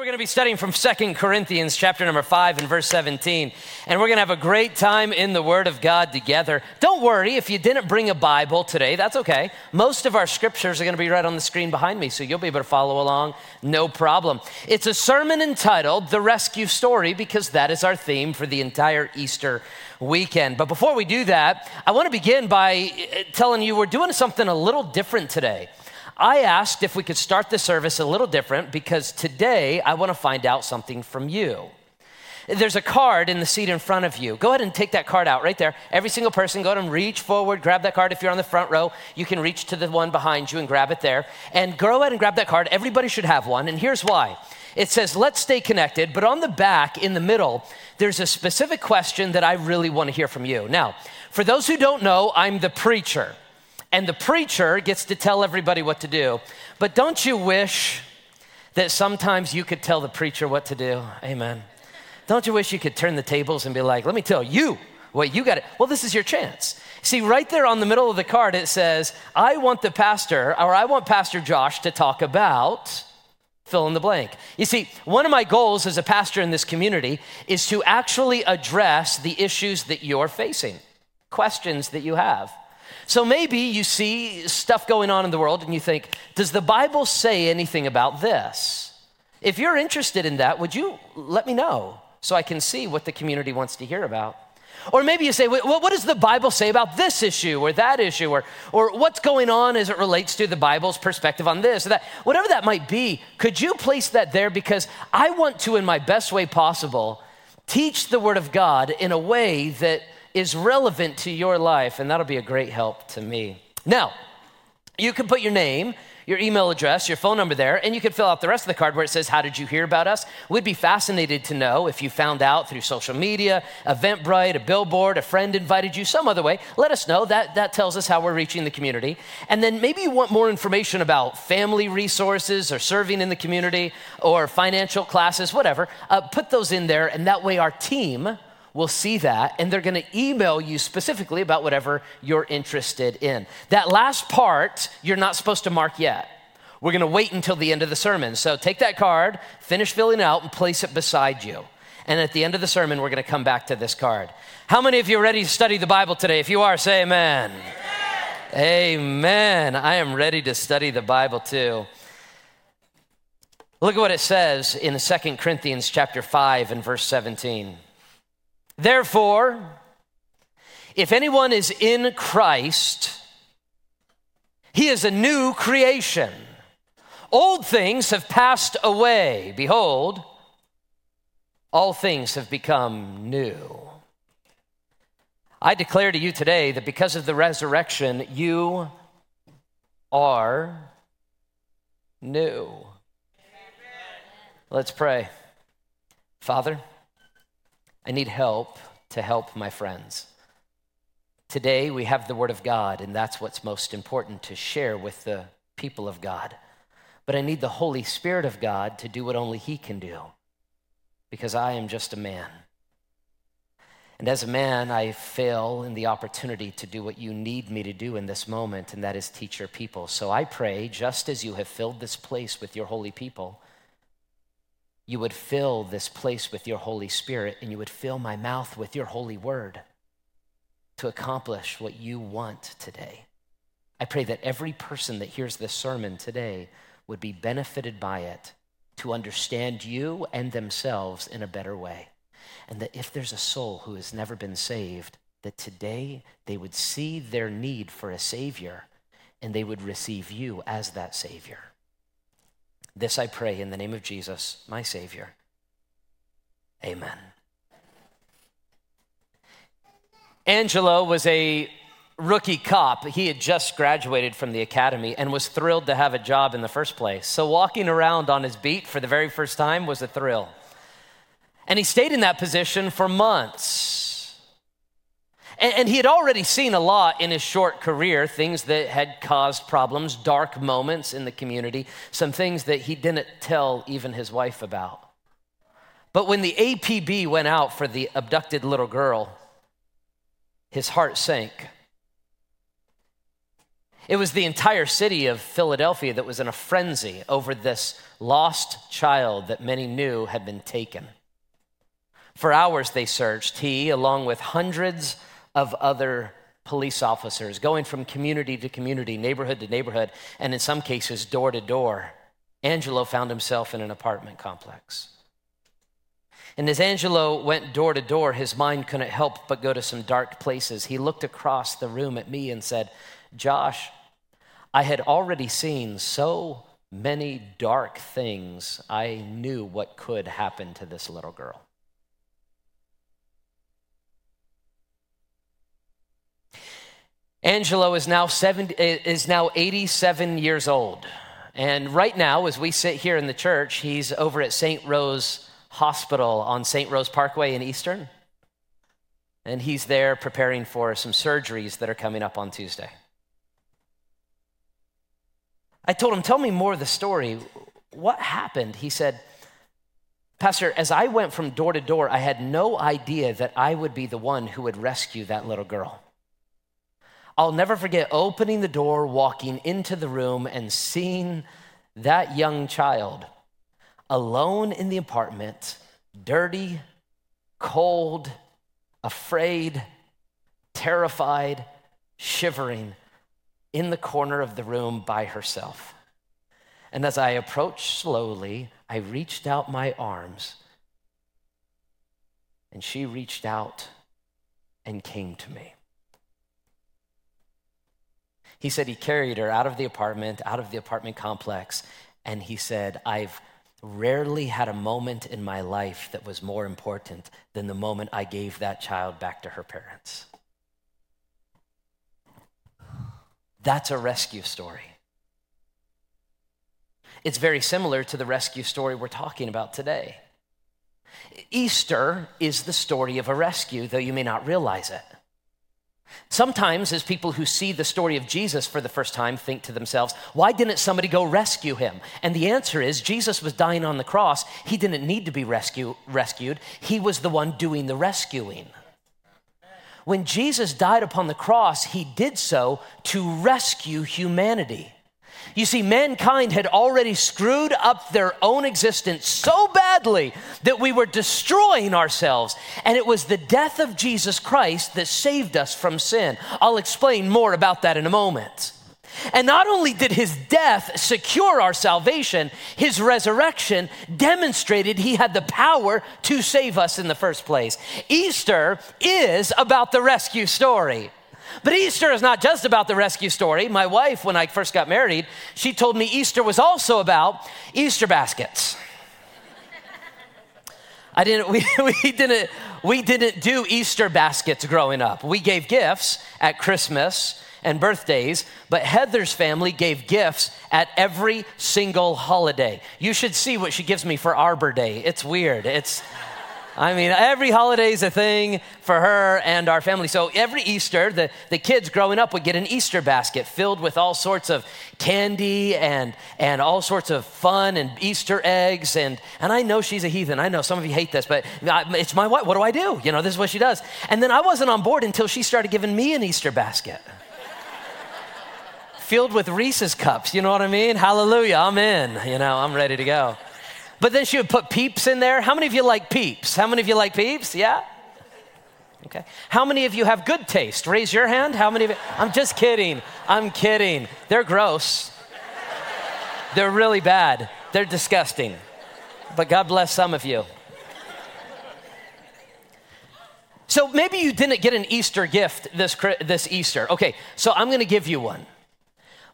we're going to be studying from Second Corinthians chapter number 5 and verse 17. And we're going to have a great time in the Word of God together. Don't worry if you didn't bring a Bible today, that's okay. Most of our scriptures are going to be right on the screen behind me, so you'll be able to follow along, no problem. It's a sermon entitled The Rescue Story because that is our theme for the entire Easter weekend. But before we do that, I want to begin by uh, telling you we're doing something a little different today. I asked if we could start the service a little different because today I want to find out something from you. There's a card in the seat in front of you. Go ahead and take that card out right there. Every single person, go ahead and reach forward, grab that card. If you're on the front row, you can reach to the one behind you and grab it there. And go ahead and grab that card. Everybody should have one. And here's why it says, Let's stay connected. But on the back, in the middle, there's a specific question that I really want to hear from you. Now, for those who don't know, I'm the preacher and the preacher gets to tell everybody what to do. But don't you wish that sometimes you could tell the preacher what to do? Amen. Don't you wish you could turn the tables and be like, let me tell you what you got it. well, this is your chance. See, right there on the middle of the card, it says, I want the pastor, or I want Pastor Josh to talk about fill in the blank. You see, one of my goals as a pastor in this community is to actually address the issues that you're facing, questions that you have. So maybe you see stuff going on in the world and you think, does the Bible say anything about this? If you're interested in that, would you let me know so I can see what the community wants to hear about? Or maybe you say, well, what does the Bible say about this issue or that issue? Or, or what's going on as it relates to the Bible's perspective on this or that? Whatever that might be, could you place that there? Because I want to, in my best way possible, teach the Word of God in a way that is relevant to your life, and that'll be a great help to me. Now, you can put your name, your email address, your phone number there, and you can fill out the rest of the card where it says, How did you hear about us? We'd be fascinated to know if you found out through social media, Eventbrite, a billboard, a friend invited you, some other way. Let us know. That, that tells us how we're reaching the community. And then maybe you want more information about family resources or serving in the community or financial classes, whatever. Uh, put those in there, and that way our team will see that and they're going to email you specifically about whatever you're interested in. That last part, you're not supposed to mark yet. We're going to wait until the end of the sermon. So take that card, finish filling it out, and place it beside you. And at the end of the sermon, we're going to come back to this card. How many of you are ready to study the Bible today? If you are, say amen. Amen. amen. I am ready to study the Bible too. Look at what it says in 2 Corinthians chapter 5 and verse 17. Therefore, if anyone is in Christ, he is a new creation. Old things have passed away. Behold, all things have become new. I declare to you today that because of the resurrection, you are new. Let's pray. Father, I need help to help my friends. Today, we have the Word of God, and that's what's most important to share with the people of God. But I need the Holy Spirit of God to do what only He can do, because I am just a man. And as a man, I fail in the opportunity to do what you need me to do in this moment, and that is teach your people. So I pray, just as you have filled this place with your holy people, you would fill this place with your Holy Spirit and you would fill my mouth with your holy word to accomplish what you want today. I pray that every person that hears this sermon today would be benefited by it to understand you and themselves in a better way. And that if there's a soul who has never been saved, that today they would see their need for a Savior and they would receive you as that Savior. This I pray in the name of Jesus, my Savior. Amen. Angelo was a rookie cop. He had just graduated from the academy and was thrilled to have a job in the first place. So, walking around on his beat for the very first time was a thrill. And he stayed in that position for months. And, and he had already seen a lot in his short career, things that had caused problems, dark moments in the community, some things that he didn't tell even his wife about. But when the APB went out for the abducted little girl, his heart sank. It was the entire city of Philadelphia that was in a frenzy over this lost child that many knew had been taken. For hours they searched, he, along with hundreds of other police officers, going from community to community, neighborhood to neighborhood, and in some cases, door to door. Angelo found himself in an apartment complex. And as Angelo went door to door, his mind couldn't help but go to some dark places. He looked across the room at me and said, Josh, I had already seen so many dark things, I knew what could happen to this little girl. Angelo is now, 70, is now 87 years old. And right now, as we sit here in the church, he's over at St. Rose Hospital on St. Rose Parkway in Eastern. And he's there preparing for some surgeries that are coming up on Tuesday. I told him, Tell me more of the story. What happened? He said, Pastor, as I went from door to door, I had no idea that I would be the one who would rescue that little girl. I'll never forget opening the door, walking into the room, and seeing that young child alone in the apartment, dirty, cold, afraid, terrified, shivering in the corner of the room by herself. And as I approached slowly, I reached out my arms, and she reached out and came to me. He said he carried her out of the apartment, out of the apartment complex, and he said, I've rarely had a moment in my life that was more important than the moment I gave that child back to her parents. That's a rescue story. It's very similar to the rescue story we're talking about today. Easter is the story of a rescue, though you may not realize it. Sometimes, as people who see the story of Jesus for the first time think to themselves, why didn't somebody go rescue him? And the answer is Jesus was dying on the cross. He didn't need to be rescue, rescued, he was the one doing the rescuing. When Jesus died upon the cross, he did so to rescue humanity. You see, mankind had already screwed up their own existence so badly that we were destroying ourselves. And it was the death of Jesus Christ that saved us from sin. I'll explain more about that in a moment. And not only did his death secure our salvation, his resurrection demonstrated he had the power to save us in the first place. Easter is about the rescue story. But Easter is not just about the rescue story. My wife, when I first got married, she told me Easter was also about Easter baskets. I didn't, we, we, didn't, we didn't do Easter baskets growing up. We gave gifts at Christmas and birthdays, but Heather's family gave gifts at every single holiday. You should see what she gives me for Arbor Day. It's weird. It's, I mean, every holiday is a thing for her and our family. So every Easter, the, the kids growing up would get an Easter basket filled with all sorts of candy and, and all sorts of fun and Easter eggs. And, and I know she's a heathen. I know some of you hate this, but it's my wife. What do I do? You know, this is what she does. And then I wasn't on board until she started giving me an Easter basket filled with Reese's cups. You know what I mean? Hallelujah. I'm in. You know, I'm ready to go. But then she would put peeps in there. How many of you like peeps? How many of you like peeps? Yeah? Okay. How many of you have good taste? Raise your hand. How many of you? I'm just kidding. I'm kidding. They're gross. They're really bad. They're disgusting. But God bless some of you. So maybe you didn't get an Easter gift this, this Easter. Okay, so I'm going to give you one.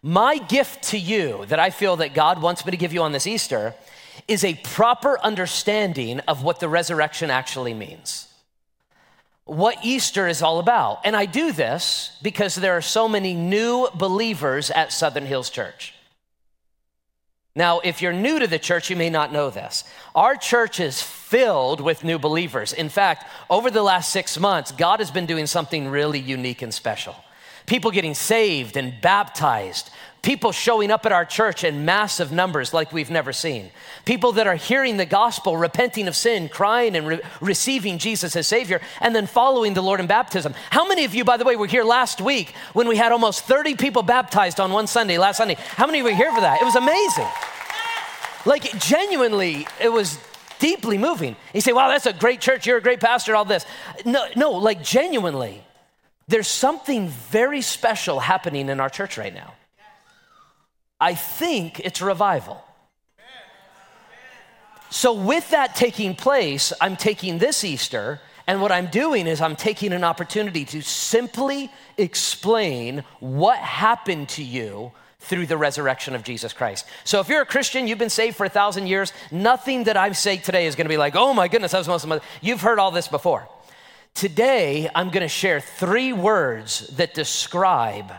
My gift to you that I feel that God wants me to give you on this Easter is a proper understanding of what the resurrection actually means. What Easter is all about. And I do this because there are so many new believers at Southern Hills Church. Now, if you're new to the church, you may not know this. Our church is filled with new believers. In fact, over the last six months, God has been doing something really unique and special. People getting saved and baptized, people showing up at our church in massive numbers like we've never seen, people that are hearing the gospel, repenting of sin, crying and re- receiving Jesus as Savior, and then following the Lord in baptism. How many of you, by the way, were here last week when we had almost 30 people baptized on one Sunday, last Sunday? How many were here for that? It was amazing. Like, genuinely, it was deeply moving. You say, wow, that's a great church, you're a great pastor, all this. No, no, like, genuinely, there's something very special happening in our church right now. I think it's revival. So, with that taking place, I'm taking this Easter, and what I'm doing is I'm taking an opportunity to simply explain what happened to you through the resurrection of Jesus Christ. So, if you're a Christian, you've been saved for a thousand years, nothing that I say today is gonna be like, oh my goodness, that was most of my. You've heard all this before. Today, I'm gonna share three words that describe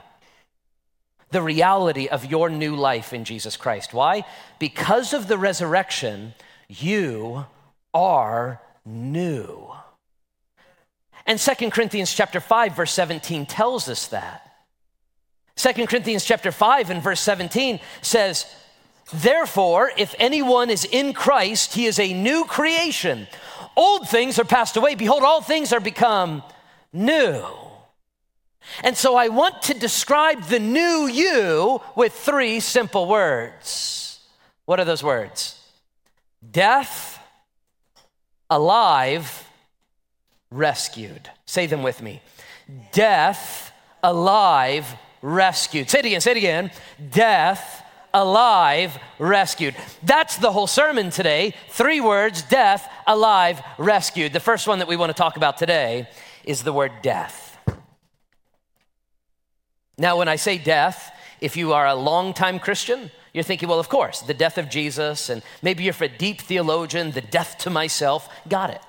the reality of your new life in Jesus Christ. Why? Because of the resurrection, you are new. And Second Corinthians chapter 5 verse 17 tells us that. Second Corinthians chapter 5 and verse 17 says, "Therefore, if anyone is in Christ, he is a new creation. Old things are passed away; behold, all things are become new." And so I want to describe the new you with three simple words. What are those words? Death, alive, rescued. Say them with me. Death, alive, rescued. Say it again, say it again. Death, alive, rescued. That's the whole sermon today. Three words death, alive, rescued. The first one that we want to talk about today is the word death. Now, when I say death, if you are a long-time Christian, you're thinking, well, of course, the death of Jesus, and maybe you're a deep theologian, the death to myself. Got it.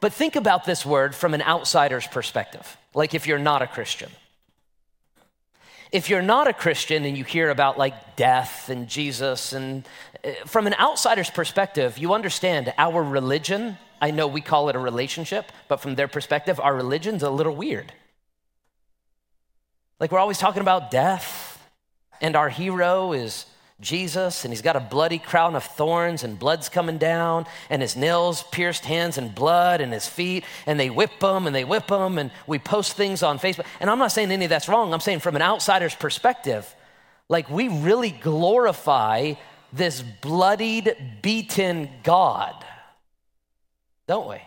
But think about this word from an outsider's perspective, like if you're not a Christian. If you're not a Christian and you hear about like death and Jesus, and uh, from an outsider's perspective, you understand our religion. I know we call it a relationship, but from their perspective, our religion's a little weird. Like we're always talking about death, and our hero is Jesus, and he's got a bloody crown of thorns, and blood's coming down, and his nails pierced hands and blood, and his feet, and they whip him and they whip him, and we post things on Facebook. And I'm not saying any of that's wrong. I'm saying from an outsider's perspective, like we really glorify this bloodied, beaten God, don't we?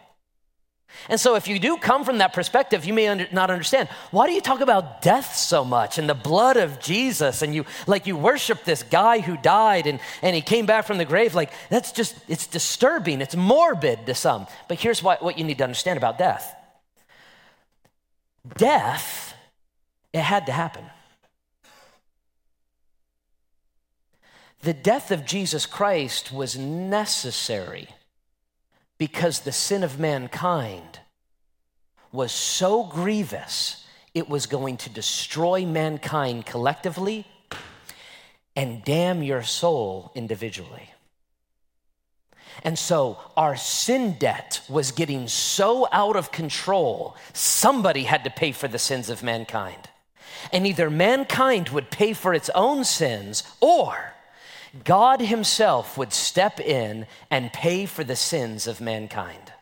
And so, if you do come from that perspective, you may under, not understand why do you talk about death so much and the blood of Jesus and you like you worship this guy who died and, and he came back from the grave? Like, that's just, it's disturbing, it's morbid to some. But here's what, what you need to understand about death death, it had to happen. The death of Jesus Christ was necessary because the sin of mankind was so grievous, it was going to destroy mankind collectively and damn your soul individually. And so our sin debt was getting so out of control, somebody had to pay for the sins of mankind. And either mankind would pay for its own sins or God Himself would step in and pay for the sins of mankind.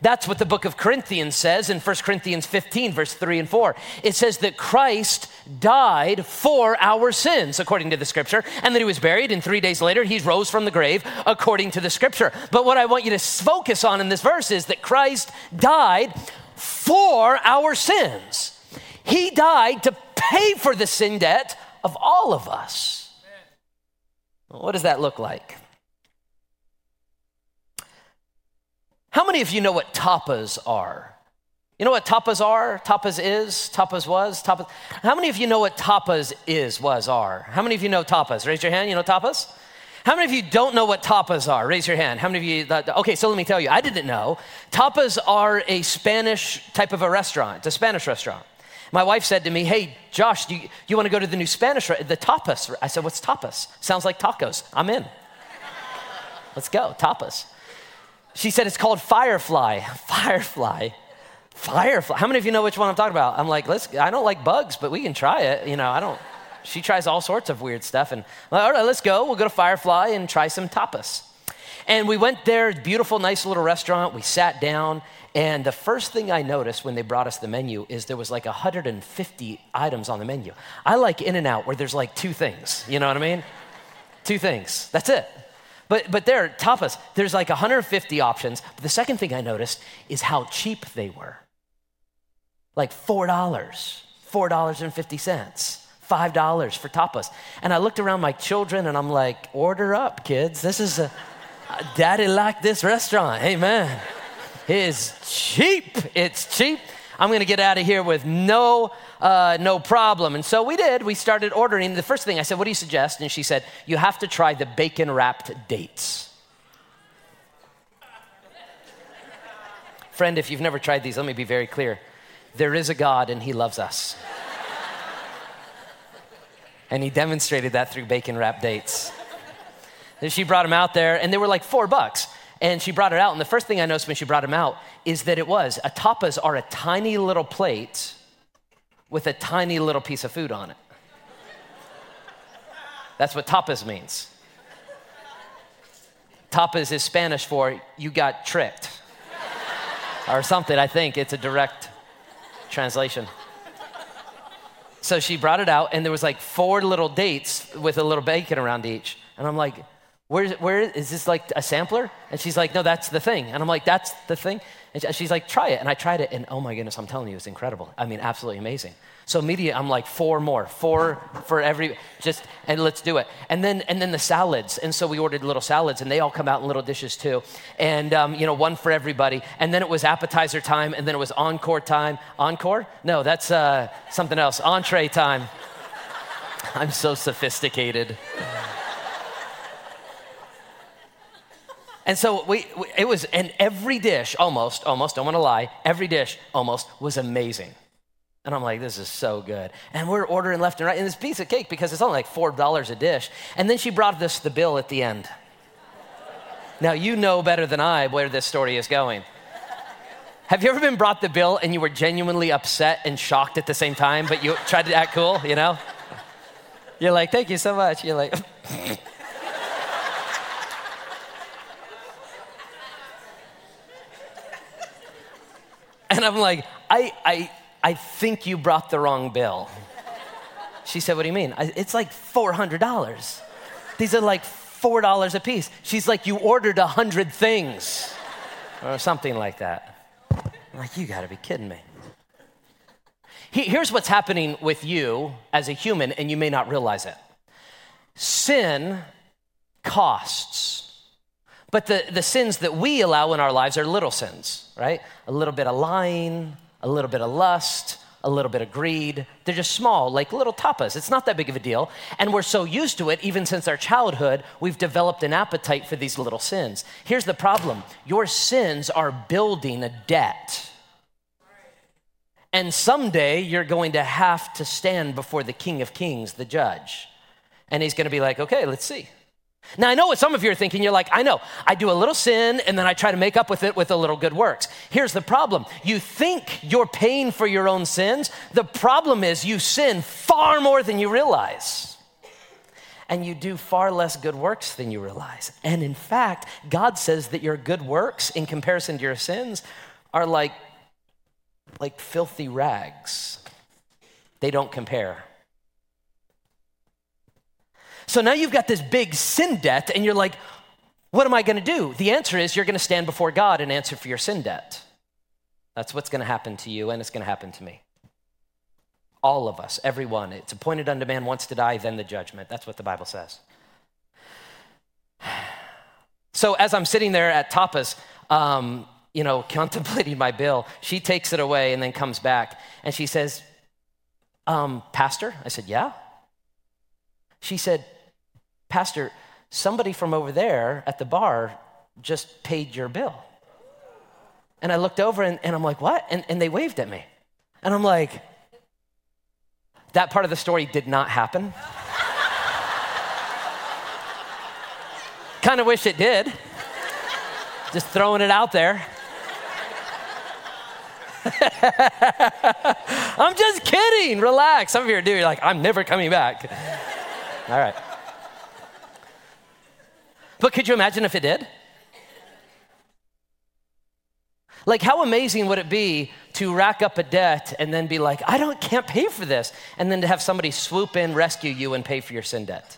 That's what the book of Corinthians says in 1 Corinthians 15, verse 3 and 4. It says that Christ died for our sins, according to the scripture, and that he was buried, and three days later he rose from the grave, according to the scripture. But what I want you to focus on in this verse is that Christ died for our sins. He died to pay for the sin debt of all of us. What does that look like? How many of you know what tapas are? You know what tapas are? Tapas is? Tapas was? Tapas. How many of you know what tapas is, was, are? How many of you know tapas? Raise your hand. You know tapas? How many of you don't know what tapas are? Raise your hand. How many of you? Okay, so let me tell you. I didn't know. Tapas are a Spanish type of a restaurant. It's a Spanish restaurant. My wife said to me, Hey, Josh, do you, you want to go to the new Spanish, the tapas? I said, What's tapas? Sounds like tacos. I'm in. Let's go, tapas. She said, It's called Firefly. Firefly. Firefly. How many of you know which one I'm talking about? I'm like, let's, I don't like bugs, but we can try it. You know, I don't, she tries all sorts of weird stuff. And like, all right, let's go. We'll go to Firefly and try some tapas. And we went there, beautiful, nice little restaurant. We sat down, and the first thing I noticed when they brought us the menu is there was like 150 items on the menu. I like In N Out where there's like two things, you know what I mean? two things, that's it. But, but there, tapas, there's like 150 options. But the second thing I noticed is how cheap they were. Like $4, $4.50. $5 for tapas. And I looked around my children and I'm like, order up, kids. This is a daddy like this restaurant. Hey Amen. It's cheap. It's cheap. I'm going to get out of here with no, uh, no problem. And so we did. We started ordering. The first thing I said, What do you suggest? And she said, You have to try the bacon wrapped dates. Friend, if you've never tried these, let me be very clear. There is a God and He loves us. and He demonstrated that through bacon wrapped dates. And she brought them out there, and they were like four bucks. And she brought it out. And the first thing I noticed when she brought them out is that it was a tapas are a tiny little plate with a tiny little piece of food on it. That's what tapas means. Tapas is Spanish for you got tricked or something. I think it's a direct translation. So she brought it out, and there was like four little dates with a little bacon around each. And I'm like, where, where is this like a sampler? And she's like, no, that's the thing. And I'm like, that's the thing? And she's like, try it. And I tried it, and oh my goodness, I'm telling you, it's incredible. I mean, absolutely amazing. So immediately, I'm like, four more, four for every, just, and let's do it. And then, and then the salads. And so we ordered little salads, and they all come out in little dishes too. And, um, you know, one for everybody. And then it was appetizer time, and then it was encore time. Encore? No, that's uh, something else. Entree time. I'm so sophisticated. And so we, it was, and every dish, almost, almost, don't want to lie, every dish almost was amazing. And I'm like, this is so good. And we're ordering left and right. And this piece of cake, because it's only like $4 a dish. And then she brought us the bill at the end. Now, you know better than I where this story is going. Have you ever been brought the bill and you were genuinely upset and shocked at the same time, but you tried to act cool, you know? You're like, thank you so much. You're like, And I'm like, I, I, I think you brought the wrong bill. She said, What do you mean? I, it's like $400. These are like $4 a piece. She's like, You ordered a 100 things, or something like that. I'm like, You gotta be kidding me. Here's what's happening with you as a human, and you may not realize it sin costs. But the, the sins that we allow in our lives are little sins, right? A little bit of lying, a little bit of lust, a little bit of greed. They're just small, like little tapas. It's not that big of a deal. And we're so used to it, even since our childhood, we've developed an appetite for these little sins. Here's the problem your sins are building a debt. And someday you're going to have to stand before the King of Kings, the judge. And he's going to be like, okay, let's see. Now, I know what some of you are thinking. You're like, I know, I do a little sin and then I try to make up with it with a little good works. Here's the problem you think you're paying for your own sins. The problem is you sin far more than you realize. And you do far less good works than you realize. And in fact, God says that your good works, in comparison to your sins, are like, like filthy rags. They don't compare. So now you've got this big sin debt, and you're like, what am I going to do? The answer is you're going to stand before God and answer for your sin debt. That's what's going to happen to you, and it's going to happen to me. All of us, everyone. It's appointed unto man once to die, then the judgment. That's what the Bible says. So as I'm sitting there at Tapas, um, you know, contemplating my bill, she takes it away and then comes back and she says, um, Pastor? I said, Yeah. She said, Pastor, somebody from over there at the bar just paid your bill. And I looked over and, and I'm like, What? And, and they waved at me. And I'm like, That part of the story did not happen. kind of wish it did. Just throwing it out there. I'm just kidding. Relax. Some of you are doing, you're like, I'm never coming back. All right. But could you imagine if it did? Like, how amazing would it be to rack up a debt and then be like, I don't, can't pay for this, and then to have somebody swoop in, rescue you, and pay for your sin debt?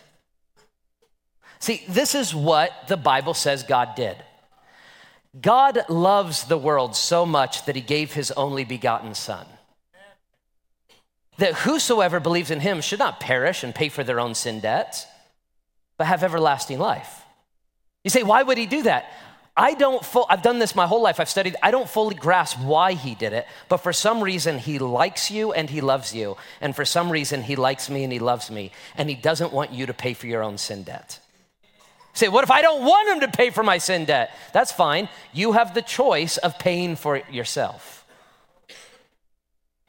See, this is what the Bible says God did. God loves the world so much that he gave his only begotten Son. That whosoever believes in him should not perish and pay for their own sin debts, but have everlasting life. You say, why would he do that? I don't I've done this my whole life. I've studied, I don't fully grasp why he did it, but for some reason he likes you and he loves you. And for some reason he likes me and he loves me. And he doesn't want you to pay for your own sin debt. Say, what if I don't want him to pay for my sin debt? That's fine. You have the choice of paying for it yourself.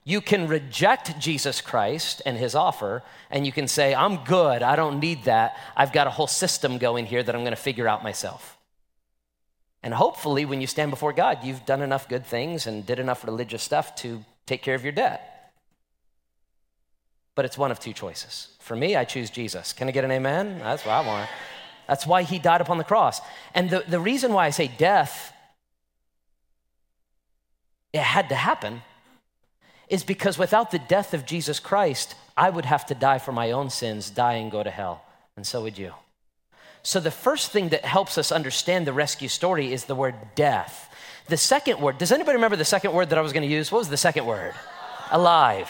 You can reject Jesus Christ and his offer, and you can say, I'm good. I don't need that. I've got a whole system going here that I'm going to figure out myself. And hopefully, when you stand before God, you've done enough good things and did enough religious stuff to take care of your debt. But it's one of two choices. For me, I choose Jesus. Can I get an amen? That's what I want. That's why he died upon the cross. And the, the reason why I say death, it had to happen, is because without the death of Jesus Christ, I would have to die for my own sins, die and go to hell. And so would you. So, the first thing that helps us understand the rescue story is the word death. The second word, does anybody remember the second word that I was going to use? What was the second word? Alive.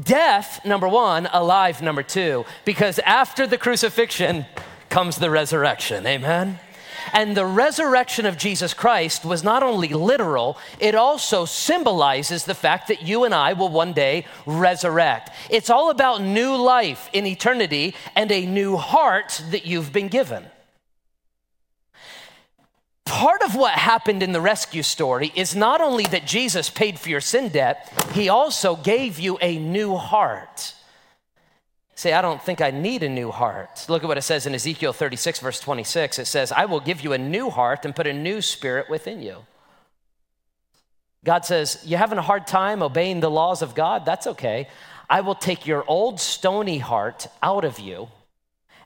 Death, number one, alive, number two, because after the crucifixion comes the resurrection. Amen? And the resurrection of Jesus Christ was not only literal, it also symbolizes the fact that you and I will one day resurrect. It's all about new life in eternity and a new heart that you've been given. Part of what happened in the rescue story is not only that Jesus paid for your sin debt, he also gave you a new heart. Say, I don't think I need a new heart. Look at what it says in Ezekiel 36, verse 26. It says, I will give you a new heart and put a new spirit within you. God says, You're having a hard time obeying the laws of God? That's okay. I will take your old stony heart out of you,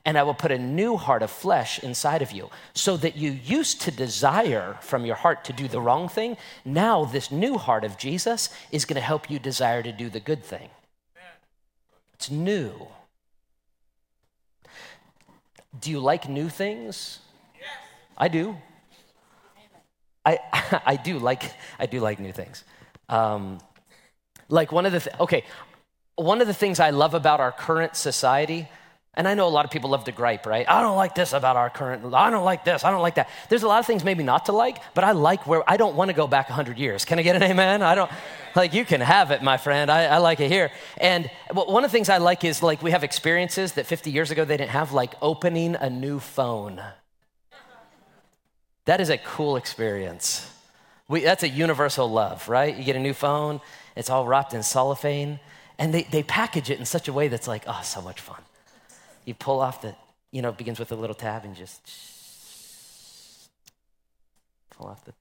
and I will put a new heart of flesh inside of you, so that you used to desire from your heart to do the wrong thing. Now, this new heart of Jesus is going to help you desire to do the good thing. It's new. Do you like new things? Yes. I do. I, I do like I do like new things. Um, like one of the th- okay, one of the things I love about our current society and I know a lot of people love to gripe, right? I don't like this about our current, I don't like this, I don't like that. There's a lot of things maybe not to like, but I like where, I don't want to go back 100 years. Can I get an amen? I don't, like, you can have it, my friend. I, I like it here. And one of the things I like is, like, we have experiences that 50 years ago they didn't have, like opening a new phone. That is a cool experience. We, that's a universal love, right? You get a new phone, it's all wrapped in cellophane, and they, they package it in such a way that's like, oh, so much fun you pull off the, you know, it begins with a little tab and just pull off the,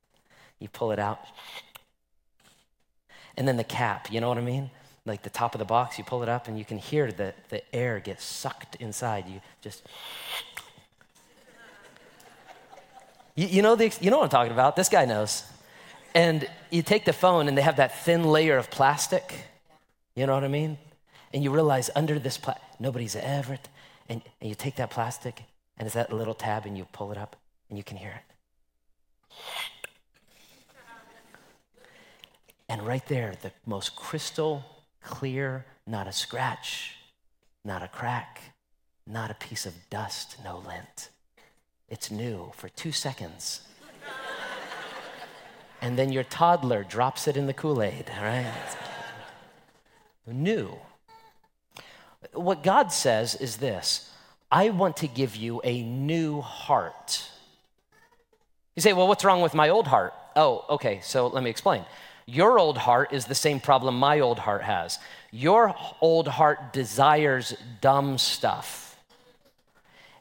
you pull it out. And then the cap, you know what I mean? Like the top of the box, you pull it up and you can hear the, the air get sucked inside. You just, you, you, know the, you know what I'm talking about. This guy knows. And you take the phone and they have that thin layer of plastic. You know what I mean? And you realize under this, pla- nobody's ever, and, and you take that plastic and it's that little tab and you pull it up and you can hear it. And right there, the most crystal clear, not a scratch, not a crack, not a piece of dust, no lint. It's new for two seconds. and then your toddler drops it in the Kool Aid, right? new. What God says is this I want to give you a new heart. You say, well, what's wrong with my old heart? Oh, okay, so let me explain. Your old heart is the same problem my old heart has. Your old heart desires dumb stuff.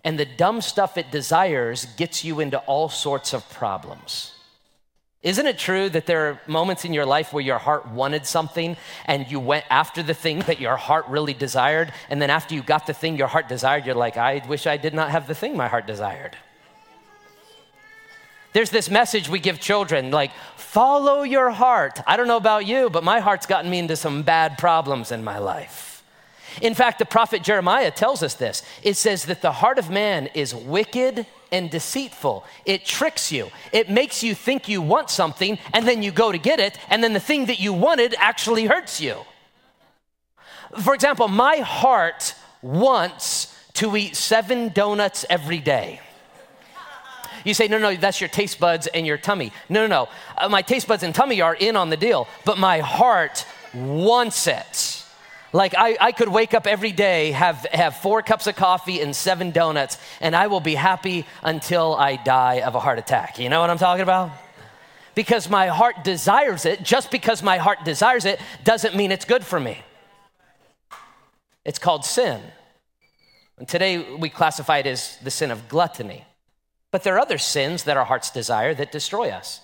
And the dumb stuff it desires gets you into all sorts of problems. Isn't it true that there are moments in your life where your heart wanted something and you went after the thing that your heart really desired? And then after you got the thing your heart desired, you're like, I wish I did not have the thing my heart desired. There's this message we give children like, follow your heart. I don't know about you, but my heart's gotten me into some bad problems in my life. In fact, the prophet Jeremiah tells us this. It says that the heart of man is wicked and deceitful. It tricks you. It makes you think you want something, and then you go to get it, and then the thing that you wanted actually hurts you. For example, my heart wants to eat seven donuts every day. You say, no, no, that's your taste buds and your tummy. No, no, no. Uh, my taste buds and tummy are in on the deal, but my heart wants it. Like I, I could wake up every day, have, have four cups of coffee and seven donuts, and I will be happy until I die of a heart attack. You know what I'm talking about? Because my heart desires it. Just because my heart desires it doesn't mean it's good for me. It's called sin. And today we classify it as the sin of gluttony. But there are other sins that our hearts desire that destroy us.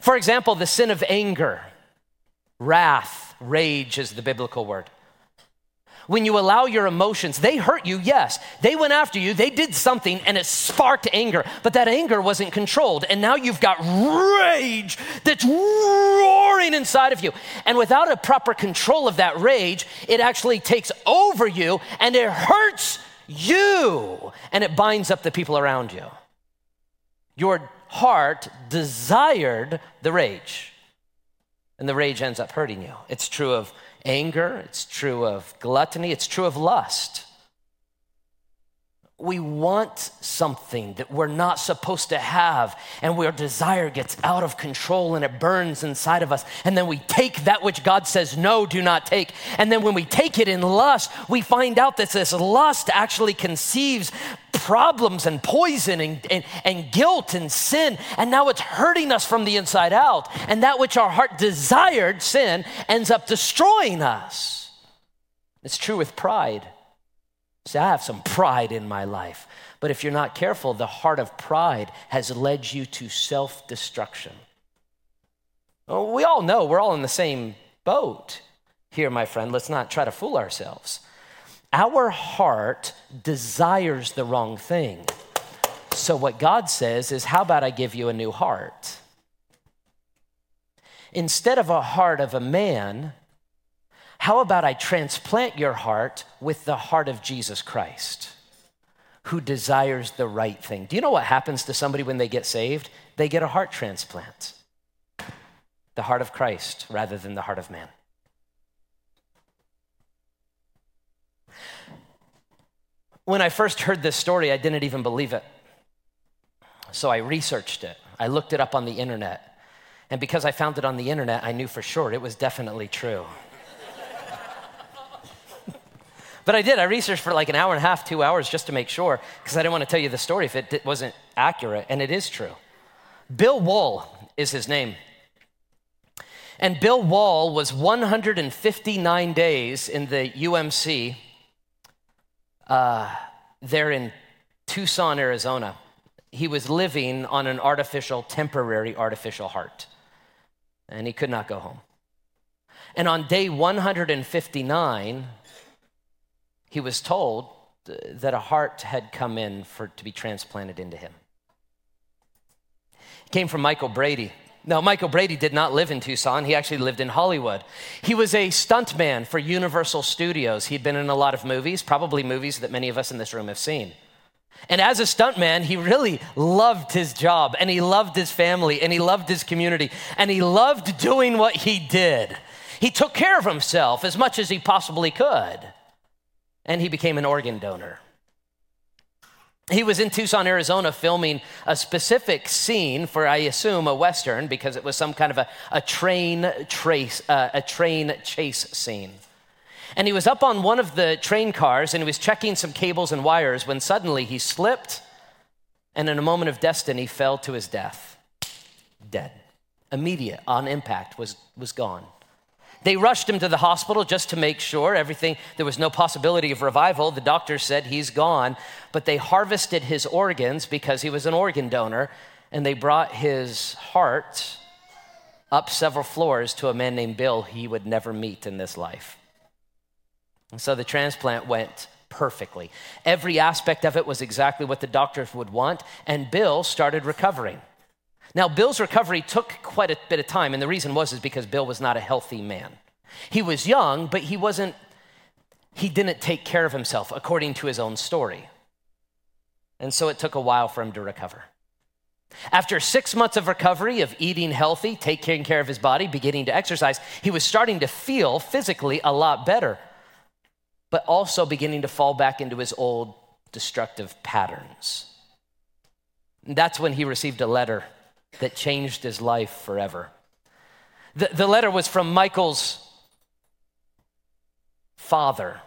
For example, the sin of anger, wrath, rage is the biblical word. When you allow your emotions, they hurt you, yes. They went after you, they did something, and it sparked anger, but that anger wasn't controlled. And now you've got rage that's roaring inside of you. And without a proper control of that rage, it actually takes over you and it hurts you and it binds up the people around you. Your heart desired the rage, and the rage ends up hurting you. It's true of anger, it's true of gluttony, it's true of lust we want something that we're not supposed to have, and our desire gets out of control and it burns inside of us. And then we take that which God says, no, do not take. And then when we take it in lust, we find out that this lust actually conceives problems and poison and, and, and guilt and sin. And now it's hurting us from the inside out. And that which our heart desired, sin, ends up destroying us. It's true with pride. See, I have some pride in my life. But if you're not careful, the heart of pride has led you to self destruction. Well, we all know we're all in the same boat here, my friend. Let's not try to fool ourselves. Our heart desires the wrong thing. So, what God says is, How about I give you a new heart? Instead of a heart of a man, how about I transplant your heart with the heart of Jesus Christ, who desires the right thing? Do you know what happens to somebody when they get saved? They get a heart transplant. The heart of Christ rather than the heart of man. When I first heard this story, I didn't even believe it. So I researched it. I looked it up on the internet. And because I found it on the internet, I knew for sure it was definitely true. But I did. I researched for like an hour and a half, two hours just to make sure, because I didn't want to tell you the story if it wasn't accurate, and it is true. Bill Wall is his name. And Bill Wall was 159 days in the UMC uh, there in Tucson, Arizona. He was living on an artificial, temporary artificial heart, and he could not go home. And on day 159, he was told that a heart had come in for to be transplanted into him. It came from Michael Brady. Now, Michael Brady did not live in Tucson. He actually lived in Hollywood. He was a stuntman for Universal Studios. He'd been in a lot of movies, probably movies that many of us in this room have seen. And as a stuntman, he really loved his job and he loved his family and he loved his community and he loved doing what he did. He took care of himself as much as he possibly could and he became an organ donor. He was in Tucson, Arizona, filming a specific scene for, I assume, a Western, because it was some kind of a, a train trace, uh, a train chase scene. And he was up on one of the train cars and he was checking some cables and wires when suddenly he slipped and in a moment of destiny fell to his death. Dead. Immediate, on impact, was, was gone. They rushed him to the hospital just to make sure everything, there was no possibility of revival. The doctor said he's gone, but they harvested his organs because he was an organ donor, and they brought his heart up several floors to a man named Bill he would never meet in this life. And so the transplant went perfectly. Every aspect of it was exactly what the doctors would want, and Bill started recovering. Now, Bill's recovery took quite a bit of time, and the reason was is because Bill was not a healthy man. He was young, but he wasn't, he didn't take care of himself according to his own story. And so it took a while for him to recover. After six months of recovery, of eating healthy, taking care of his body, beginning to exercise, he was starting to feel physically a lot better, but also beginning to fall back into his old destructive patterns. And that's when he received a letter that changed his life forever. The, the letter was from Michael's father.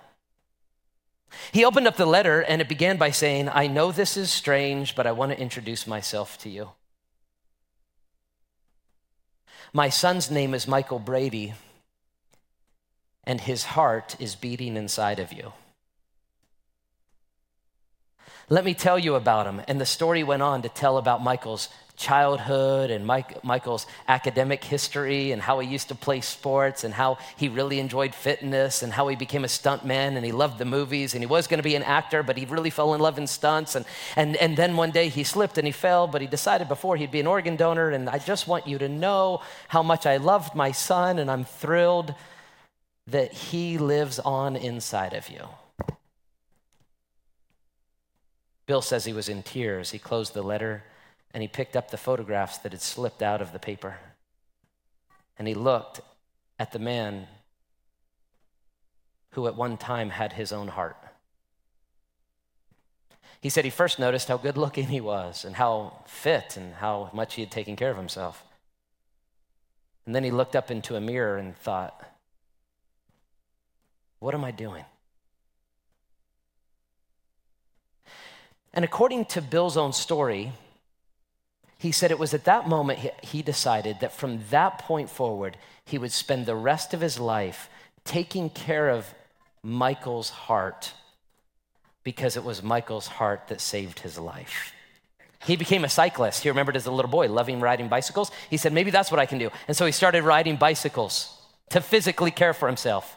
He opened up the letter and it began by saying, I know this is strange, but I want to introduce myself to you. My son's name is Michael Brady, and his heart is beating inside of you. Let me tell you about him. And the story went on to tell about Michael's childhood and Mike, Michael's academic history and how he used to play sports and how he really enjoyed fitness and how he became a stuntman and he loved the movies and he was going to be an actor, but he really fell in love in stunts. And, and, and then one day he slipped and he fell, but he decided before he'd be an organ donor. And I just want you to know how much I loved my son and I'm thrilled that he lives on inside of you. Bill says he was in tears. He closed the letter and he picked up the photographs that had slipped out of the paper. And he looked at the man who at one time had his own heart. He said he first noticed how good looking he was and how fit and how much he had taken care of himself. And then he looked up into a mirror and thought, What am I doing? And according to Bill's own story, he said it was at that moment he decided that from that point forward, he would spend the rest of his life taking care of Michael's heart because it was Michael's heart that saved his life. He became a cyclist. He remembered as a little boy loving riding bicycles. He said, maybe that's what I can do. And so he started riding bicycles to physically care for himself.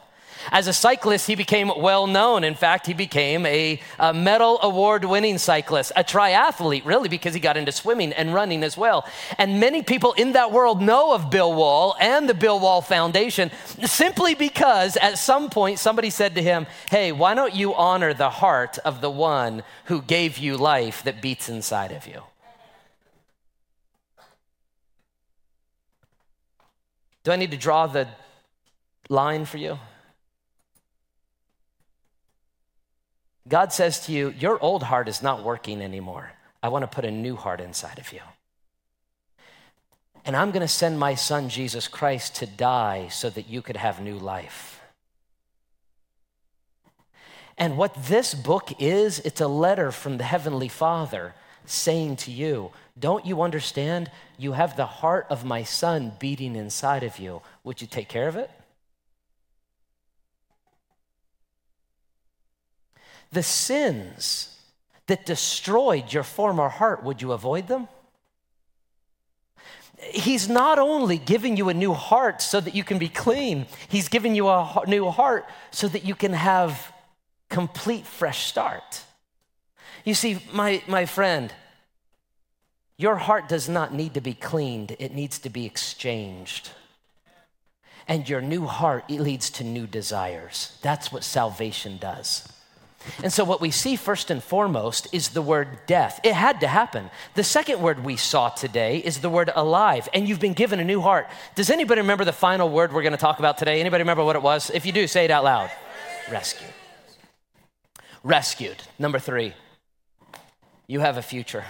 As a cyclist, he became well known. In fact, he became a, a medal award winning cyclist, a triathlete, really, because he got into swimming and running as well. And many people in that world know of Bill Wohl and the Bill Wohl Foundation simply because at some point somebody said to him, Hey, why don't you honor the heart of the one who gave you life that beats inside of you? Do I need to draw the line for you? God says to you, Your old heart is not working anymore. I want to put a new heart inside of you. And I'm going to send my son, Jesus Christ, to die so that you could have new life. And what this book is, it's a letter from the Heavenly Father saying to you, Don't you understand? You have the heart of my son beating inside of you. Would you take care of it? The sins that destroyed your former heart, would you avoid them? He's not only giving you a new heart so that you can be clean, He's giving you a new heart so that you can have complete fresh start. You see, my, my friend, your heart does not need to be cleaned, it needs to be exchanged. And your new heart leads to new desires. That's what salvation does. And so, what we see first and foremost is the word death. It had to happen. The second word we saw today is the word alive, and you've been given a new heart. Does anybody remember the final word we're going to talk about today? Anybody remember what it was? If you do, say it out loud rescued. Rescued. Number three, you have a future.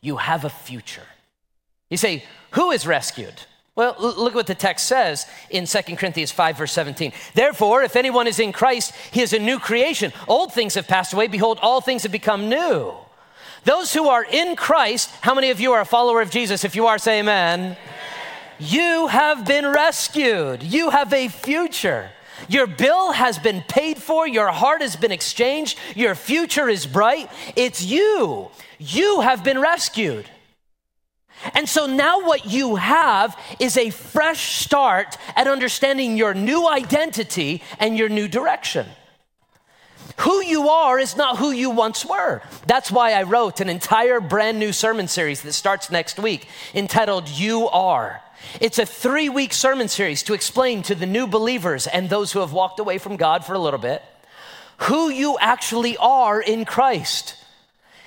You have a future. You say, Who is rescued? Well, look what the text says in 2 Corinthians 5, verse 17. Therefore, if anyone is in Christ, he is a new creation. Old things have passed away. Behold, all things have become new. Those who are in Christ, how many of you are a follower of Jesus? If you are, say amen. amen. You have been rescued. You have a future. Your bill has been paid for. Your heart has been exchanged. Your future is bright. It's you. You have been rescued. And so now what you have is a fresh start at understanding your new identity and your new direction. Who you are is not who you once were. That's why I wrote an entire brand new sermon series that starts next week entitled You Are. It's a three week sermon series to explain to the new believers and those who have walked away from God for a little bit who you actually are in Christ.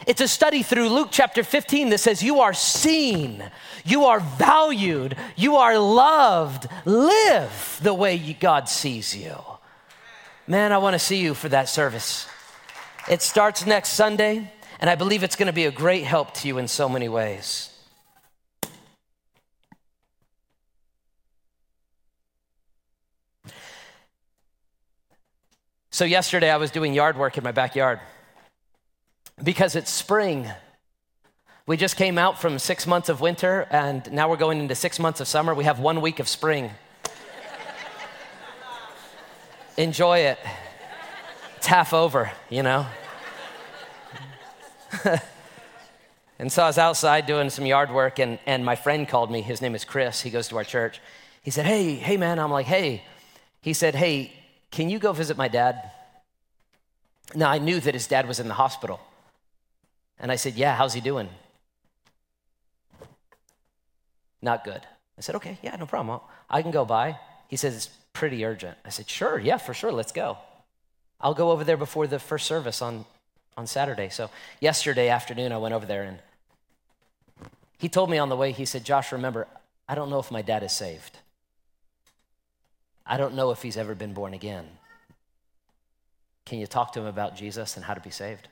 It's a study through Luke chapter 15 that says you are seen, you are valued, you are loved. Live the way God sees you. Man, I want to see you for that service. It starts next Sunday, and I believe it's going to be a great help to you in so many ways. So, yesterday I was doing yard work in my backyard because it's spring. We just came out from six months of winter, and now we're going into six months of summer. We have one week of spring. Enjoy it. It's half over, you know? and so I was outside doing some yard work, and, and my friend called me. His name is Chris. He goes to our church. He said, Hey, hey, man. I'm like, Hey. He said, Hey, can you go visit my dad? Now, I knew that his dad was in the hospital. And I said, Yeah, how's he doing? Not good. I said, Okay, yeah, no problem. I can go by. He says, It's pretty urgent. I said, Sure, yeah, for sure, let's go. I'll go over there before the first service on, on Saturday. So, yesterday afternoon, I went over there and he told me on the way, he said, Josh, remember, I don't know if my dad is saved. I don't know if he's ever been born again. Can you talk to him about Jesus and how to be saved?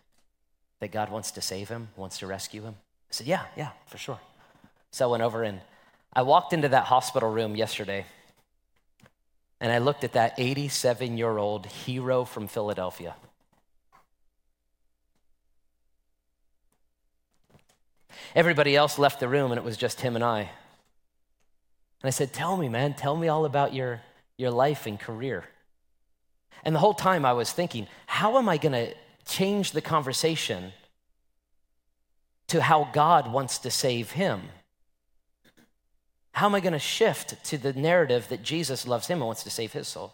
That God wants to save him, wants to rescue him? I said, Yeah, yeah, for sure. So I went over and I walked into that hospital room yesterday and I looked at that 87 year old hero from Philadelphia. Everybody else left the room and it was just him and I. And I said, Tell me, man, tell me all about your, your life and career. And the whole time I was thinking, how am I going to change the conversation to how God wants to save him? How am I going to shift to the narrative that Jesus loves him and wants to save his soul?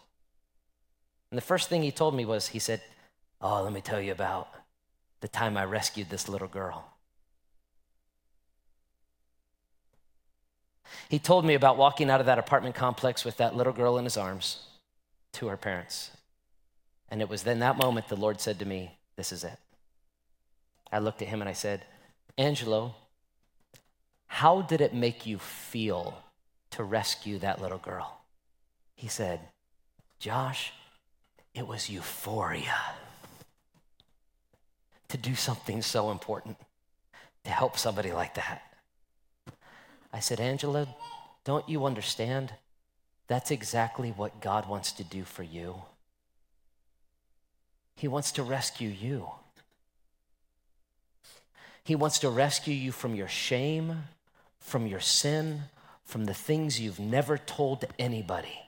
And the first thing he told me was, he said, Oh, let me tell you about the time I rescued this little girl. He told me about walking out of that apartment complex with that little girl in his arms to her parents. And it was then that moment the Lord said to me, This is it. I looked at him and I said, Angelo, how did it make you feel to rescue that little girl? He said, Josh, it was euphoria to do something so important, to help somebody like that. I said, Angelo, don't you understand? That's exactly what God wants to do for you. He wants to rescue you. He wants to rescue you from your shame, from your sin, from the things you've never told anybody.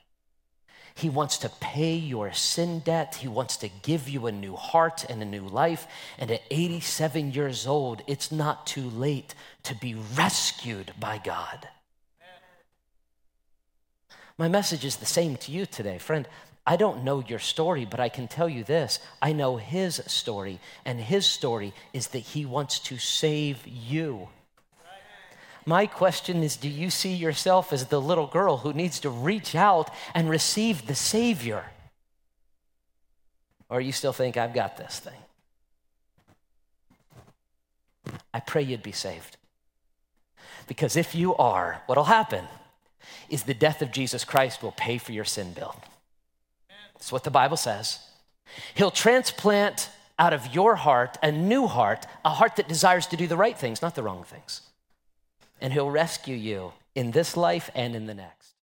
He wants to pay your sin debt. He wants to give you a new heart and a new life. And at 87 years old, it's not too late to be rescued by God. My message is the same to you today, friend. I don't know your story, but I can tell you this I know his story, and his story is that he wants to save you. My question is Do you see yourself as the little girl who needs to reach out and receive the Savior? Or you still think, I've got this thing? I pray you'd be saved. Because if you are, what'll happen is the death of Jesus Christ will pay for your sin bill. That's what the Bible says. He'll transplant out of your heart a new heart, a heart that desires to do the right things, not the wrong things. And He'll rescue you in this life and in the next.